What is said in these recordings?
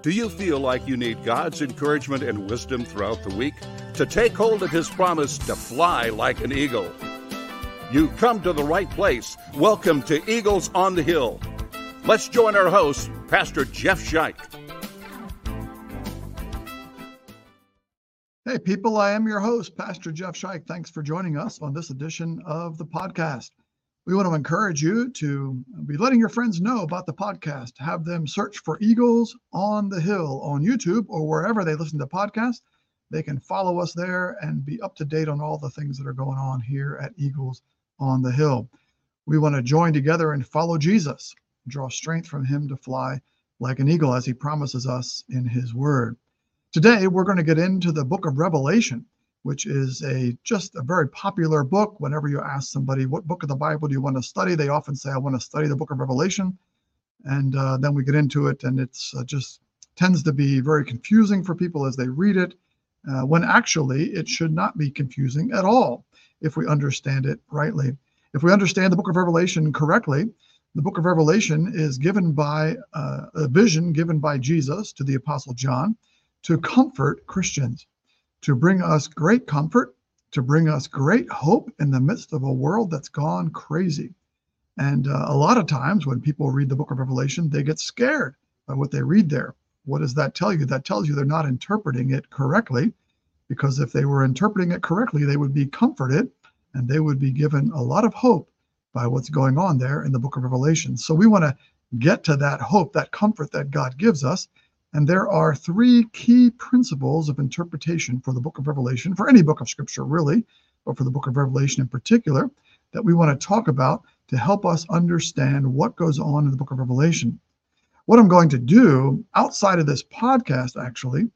Do you feel like you need God's encouragement and wisdom throughout the week to take hold of His promise to fly like an eagle? You come to the right place. Welcome to Eagles on the Hill. Let's join our host, Pastor Jeff Scheich. Hey, people, I am your host, Pastor Jeff Scheich. Thanks for joining us on this edition of the podcast. We want to encourage you to be letting your friends know about the podcast. Have them search for Eagles on the Hill on YouTube or wherever they listen to podcasts. They can follow us there and be up to date on all the things that are going on here at Eagles on the Hill. We want to join together and follow Jesus, draw strength from him to fly like an eagle as he promises us in his word. Today, we're going to get into the book of Revelation, which is a just a very popular book. Whenever you ask somebody, what book of the Bible do you want to study? They often say, I want to study the book of Revelation. And uh, then we get into it, and it's uh, just tends to be very confusing for people as they read it, uh, when actually it should not be confusing at all if we understand it rightly. If we understand the book of Revelation correctly, the book of Revelation is given by uh, a vision given by Jesus to the Apostle John to comfort Christians, to bring us great comfort, to bring us great hope in the midst of a world that's gone crazy. And uh, a lot of times when people read the book of Revelation, they get scared by what they read there. What does that tell you? That tells you they're not interpreting it correctly, because if they were interpreting it correctly, they would be comforted and they would be given a lot of hope by what's going on there in the book of Revelation. So we want to get to that hope, that comfort that God gives us. And there are three key principles of interpretation for the book of Revelation, for any book of scripture, really, but for the book of Revelation in particular, that we want to talk about to help us understand what goes on in the book of Revelation. What I'm going to do outside of this podcast, actually,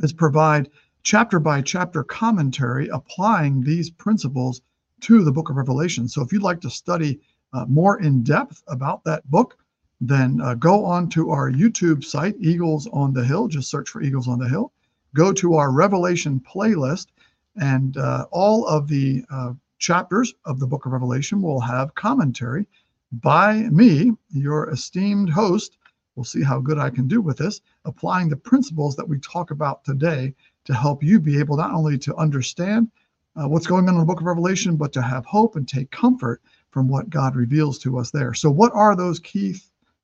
is provide chapter by chapter commentary applying these principles to the book of Revelation. So if you'd like to study uh, more in depth about that book, then uh, go on to our YouTube site, Eagles on the Hill. Just search for Eagles on the Hill. Go to our Revelation playlist, and uh, all of the uh, chapters of the book of Revelation will have commentary by me, your esteemed host. We'll see how good I can do with this, applying the principles that we talk about today to help you be able not only to understand uh, what's going on in the book of Revelation, but to have hope and take comfort from what God reveals to us there. So, what are those key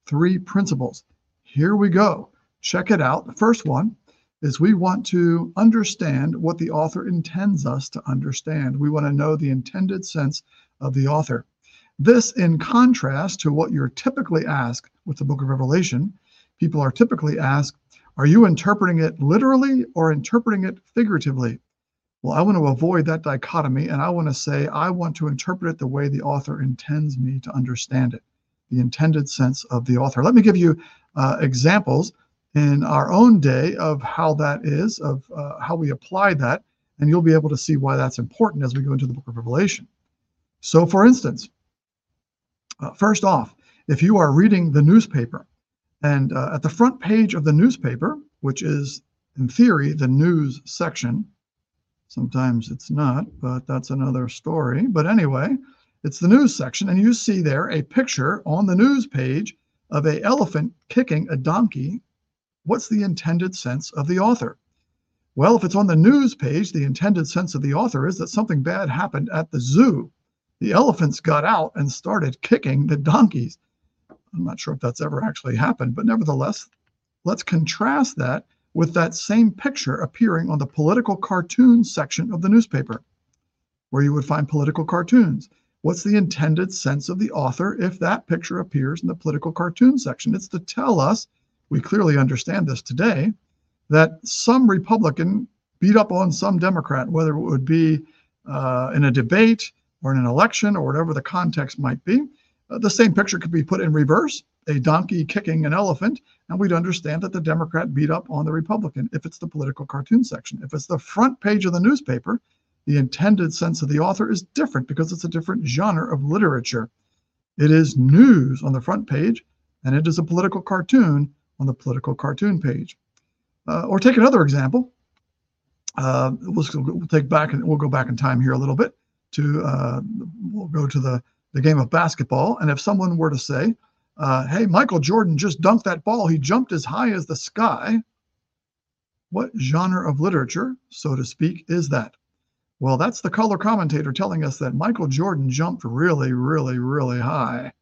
three principles. Here we go. Check it out. The first one is we want to understand what the author intends us to understand. We want to know the intended sense of the author. This, in contrast to what you're typically asked with the book of Revelation, people are typically asked, Are you interpreting it literally or interpreting it figuratively? Well, I want to avoid that dichotomy and I want to say, I want to interpret it the way the author intends me to understand it the intended sense of the author. Let me give you uh, examples in our own day of how that is, of uh, how we apply that, and you'll be able to see why that's important as we go into the book of Revelation. So, for instance, uh, first off, if you are reading the newspaper, and uh, at the front page of the newspaper, which is in theory the news section, sometimes it's not, but that's another story. But anyway, it's the news section, and you see there a picture on the news page of a elephant kicking a donkey. What's the intended sense of the author? Well, if it's on the news page, the intended sense of the author is that something bad happened at the zoo. The elephants got out and started kicking the donkeys. I'm not sure if that's ever actually happened, but nevertheless, let's contrast that with that same picture appearing on the political cartoon section of the newspaper, where you would find political cartoons. What's the intended sense of the author if that picture appears in the political cartoon section? It's to tell us, we clearly understand this today, that some Republican beat up on some Democrat, whether it would be uh, in a debate or in an election or whatever the context might be. Uh, the same picture could be put in reverse a donkey kicking an elephant, and we'd understand that the Democrat beat up on the Republican if it's the political cartoon section. If it's the front page of the newspaper, the intended sense of the author is different because it's a different genre of literature. It is news on the front page, and it is a political cartoon on the political cartoon page. Uh, or take another example. Uh, we'll, we'll, take back and we'll go back in time here a little bit. To uh, we'll go to the the game of basketball. And if someone were to say, uh, hey, Michael Jordan just dunked that ball, he jumped as high as the sky, what genre of literature, so to speak, is that? Well, that's the color commentator telling us that Michael Jordan jumped really, really, really high.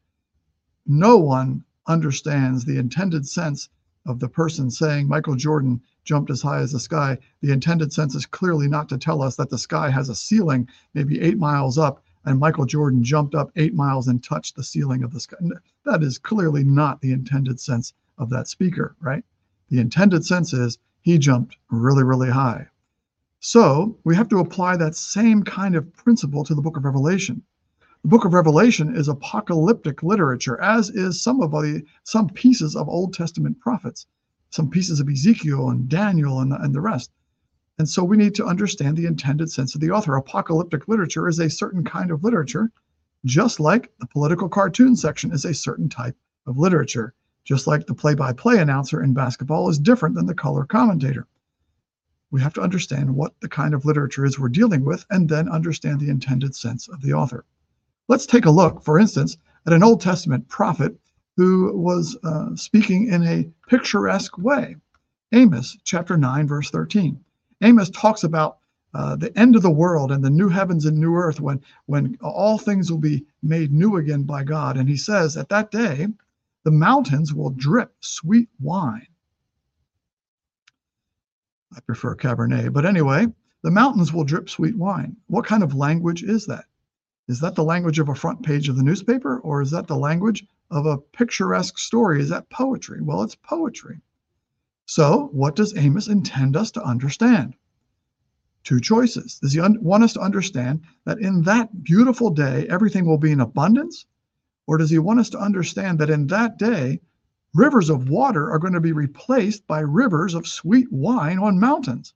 No one understands the intended sense of the person saying Michael Jordan jumped as high as the sky. The intended sense is clearly not to tell us that the sky has a ceiling, maybe eight miles up, and Michael Jordan jumped up eight miles and touched the ceiling of the sky. That is clearly not the intended sense of that speaker, right? The intended sense is he jumped really, really high. So we have to apply that same kind of principle to the book of Revelation. The book of Revelation is apocalyptic literature, as is some of the some pieces of Old Testament prophets, some pieces of Ezekiel and Daniel and and the rest. And so we need to understand the intended sense of the author. Apocalyptic literature is a certain kind of literature, just like the political cartoon section is a certain type of literature, just like the play by play announcer in basketball is different than the color commentator. We have to understand what the kind of literature is we're dealing with and then understand the intended sense of the author. Let's take a look, for instance, at an Old Testament prophet who was uh, speaking in a picturesque way. Amos chapter 9, verse 13. Amos talks about uh, the end of the world and the new heavens and new earth when when all things will be made new again by God. And he says, at that day, the mountains will drip sweet wine. I prefer Cabernet, but anyway, the mountains will drip sweet wine. What kind of language is that? Is that the language of a front page of the newspaper, or is that the language of a picturesque story? Is that poetry? Well, it's poetry. So, what does Amos intend us to understand? Two choices. Does he un- want us to understand that in that beautiful day, everything will be in abundance? Or does he want us to understand that in that day, rivers of water are going to be replaced by rivers of sweet wine on mountains?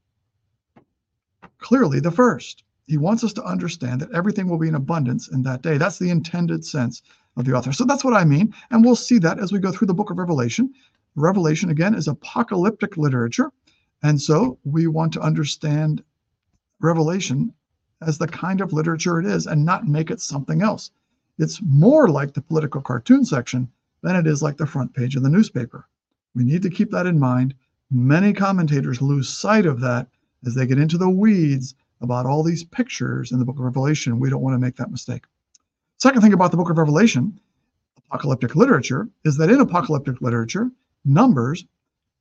Clearly, the first. He wants us to understand that everything will be in abundance in that day. That's the intended sense of the author. So that's what I mean. And we'll see that as we go through the book of Revelation. Revelation, again, is apocalyptic literature. And so we want to understand Revelation as the kind of literature it is and not make it something else. It's more like the political cartoon section than it is like the front page of the newspaper. We need to keep that in mind. Many commentators lose sight of that as they get into the weeds about all these pictures in the book of Revelation. We don't want to make that mistake. Second thing about the book of Revelation, apocalyptic literature, is that in apocalyptic literature, numbers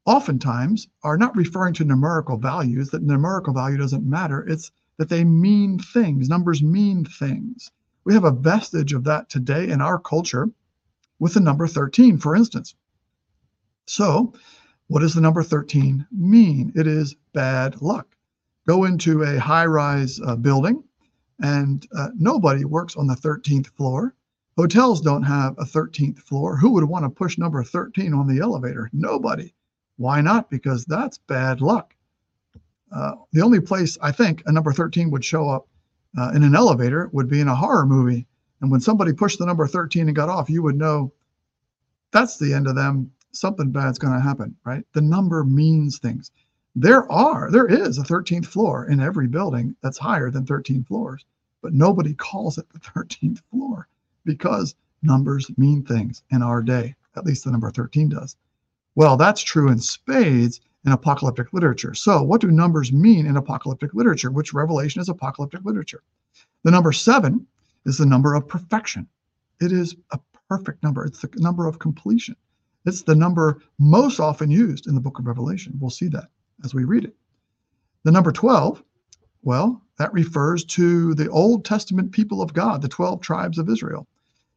oftentimes are not referring to numerical values, that numerical value doesn't matter. It's that they mean things. Numbers mean things. We have a vestige of that today in our culture with the number 13, for instance. So, what does the number 13 mean? It is bad luck. Go into a high rise uh, building, and uh, nobody works on the 13th floor. Hotels don't have a 13th floor. Who would want to push number 13 on the elevator? Nobody. Why not? Because that's bad luck. Uh, the only place I think a number 13 would show up uh, in an elevator would be in a horror movie. And when somebody pushed the number 13 and got off, you would know that's the end of them. Something bad's going to happen, right? The number means things. There are, there is a 13th floor in every building that's higher than 13 floors, but nobody calls it the 13th floor because numbers mean things in our day. At least the number 13 does. Well, that's true in spades in apocalyptic literature. So, what do numbers mean in apocalyptic literature, which Revelation is apocalyptic literature? The number seven is the number of perfection. It is a perfect number, it's the number of completion. It's the number most often used in the book of Revelation. We'll see that as we read it. The number 12, well, that refers to the Old Testament people of God, the 12 tribes of Israel.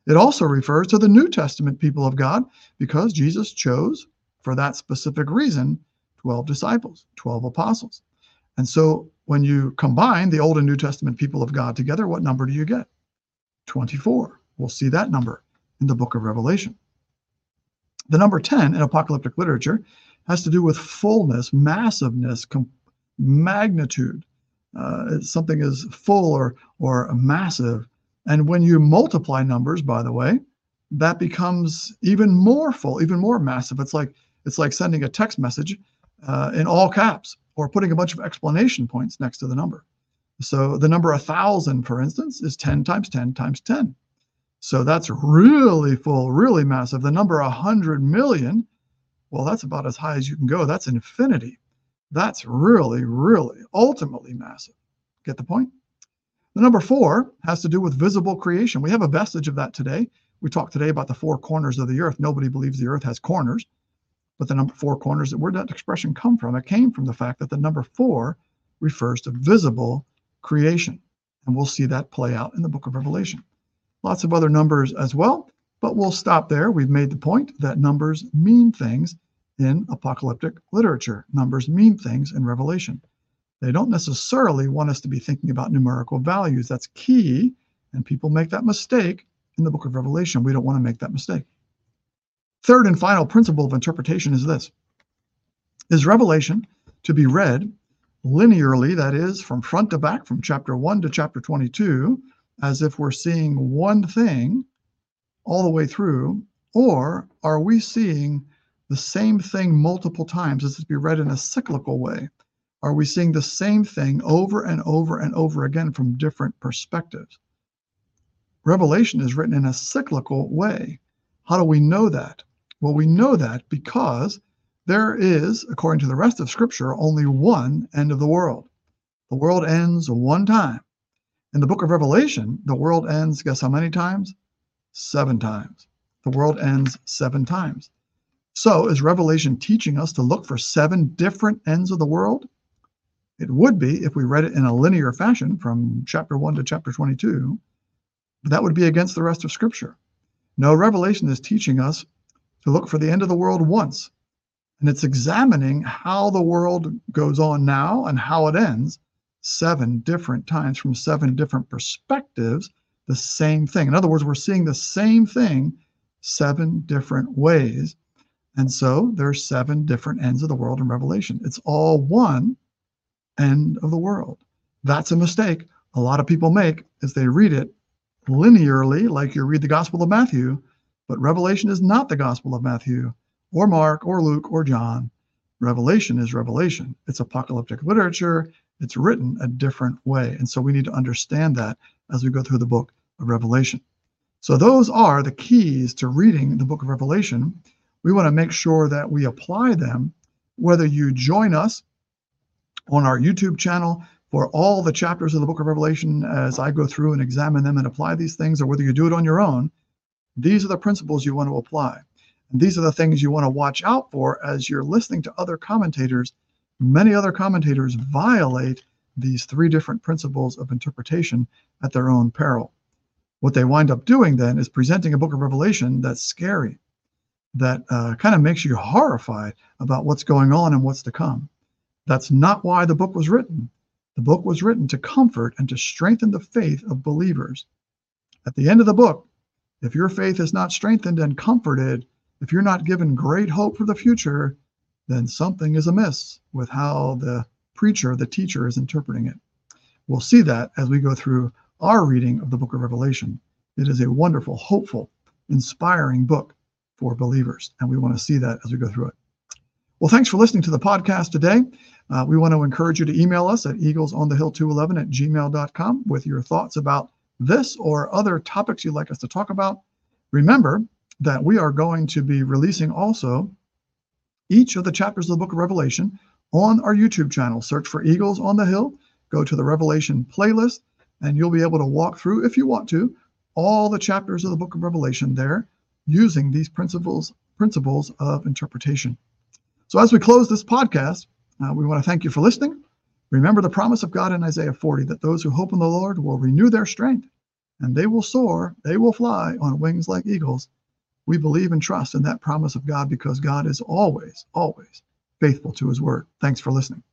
It also refers to the New Testament people of God because Jesus chose, for that specific reason, 12 disciples, 12 apostles. And so when you combine the Old and New Testament people of God together, what number do you get? 24. We'll see that number in the book of Revelation. The number 10 in apocalyptic literature has to do with fullness, massiveness, com- magnitude. Uh, something is full or, or massive and when you multiply numbers, by the way, that becomes even more full, even more massive. It's like it's like sending a text message uh, in all caps or putting a bunch of explanation points next to the number. So the number 1,000, for instance, is 10 times 10 times 10. So that's really full, really massive. The number 100 million, well, that's about as high as you can go. That's infinity. That's really, really ultimately massive. Get the point? The number four has to do with visible creation. We have a vestige of that today. We talked today about the four corners of the earth. Nobody believes the earth has corners, but the number four corners, where did that expression come from? It came from the fact that the number four refers to visible creation. And we'll see that play out in the book of Revelation. Lots of other numbers as well, but we'll stop there. We've made the point that numbers mean things in apocalyptic literature. Numbers mean things in Revelation. They don't necessarily want us to be thinking about numerical values. That's key, and people make that mistake in the book of Revelation. We don't want to make that mistake. Third and final principle of interpretation is this Is Revelation to be read linearly, that is, from front to back, from chapter 1 to chapter 22, as if we're seeing one thing all the way through, or are we seeing the same thing multiple times as it be read in a cyclical way? Are we seeing the same thing over and over and over again from different perspectives? Revelation is written in a cyclical way. How do we know that? Well, we know that because there is, according to the rest of Scripture, only one end of the world. The world ends one time. In the book of Revelation, the world ends, guess how many times? Seven times. The world ends seven times. So, is Revelation teaching us to look for seven different ends of the world? It would be if we read it in a linear fashion from chapter 1 to chapter 22, but that would be against the rest of Scripture. No, Revelation is teaching us to look for the end of the world once, and it's examining how the world goes on now and how it ends seven different times from seven different perspectives, the same thing. In other words, we're seeing the same thing seven different ways. And so there's seven different ends of the world in Revelation. It's all one end of the world. That's a mistake a lot of people make as they read it linearly, like you read the Gospel of Matthew, but Revelation is not the Gospel of Matthew or Mark or Luke or John. Revelation is revelation. It's apocalyptic literature. It's written a different way. And so we need to understand that as we go through the book of Revelation. So those are the keys to reading the book of Revelation. We want to make sure that we apply them, whether you join us on our YouTube channel for all the chapters of the book of Revelation as I go through and examine them and apply these things, or whether you do it on your own, these are the principles you want to apply. And these are the things you want to watch out for as you're listening to other commentators. Many other commentators violate these three different principles of interpretation at their own peril. What they wind up doing then is presenting a book of Revelation that's scary, that uh, kind of makes you horrified about what's going on and what's to come. That's not why the book was written. The book was written to comfort and to strengthen the faith of believers. At the end of the book, if your faith is not strengthened and comforted, if you're not given great hope for the future, then something is amiss with how the preacher, the teacher, is interpreting it. We'll see that as we go through our reading of the book of Revelation. It is a wonderful, hopeful, inspiring book for believers, and we want to see that as we go through it. Well, thanks for listening to the podcast today. Uh, we want to encourage you to email us at eaglesonthehill211 at gmail.com with your thoughts about this or other topics you'd like us to talk about. Remember that we are going to be releasing also each of the chapters of the book of Revelation on our YouTube channel. Search for Eagles on the Hill, go to the Revelation playlist, and you'll be able to walk through, if you want to, all the chapters of the book of Revelation there using these principles principles of interpretation. So as we close this podcast, uh, we want to thank you for listening. Remember the promise of God in Isaiah 40 that those who hope in the Lord will renew their strength and they will soar, they will fly on wings like eagles. We believe and trust in that promise of God because God is always, always faithful to his word. Thanks for listening.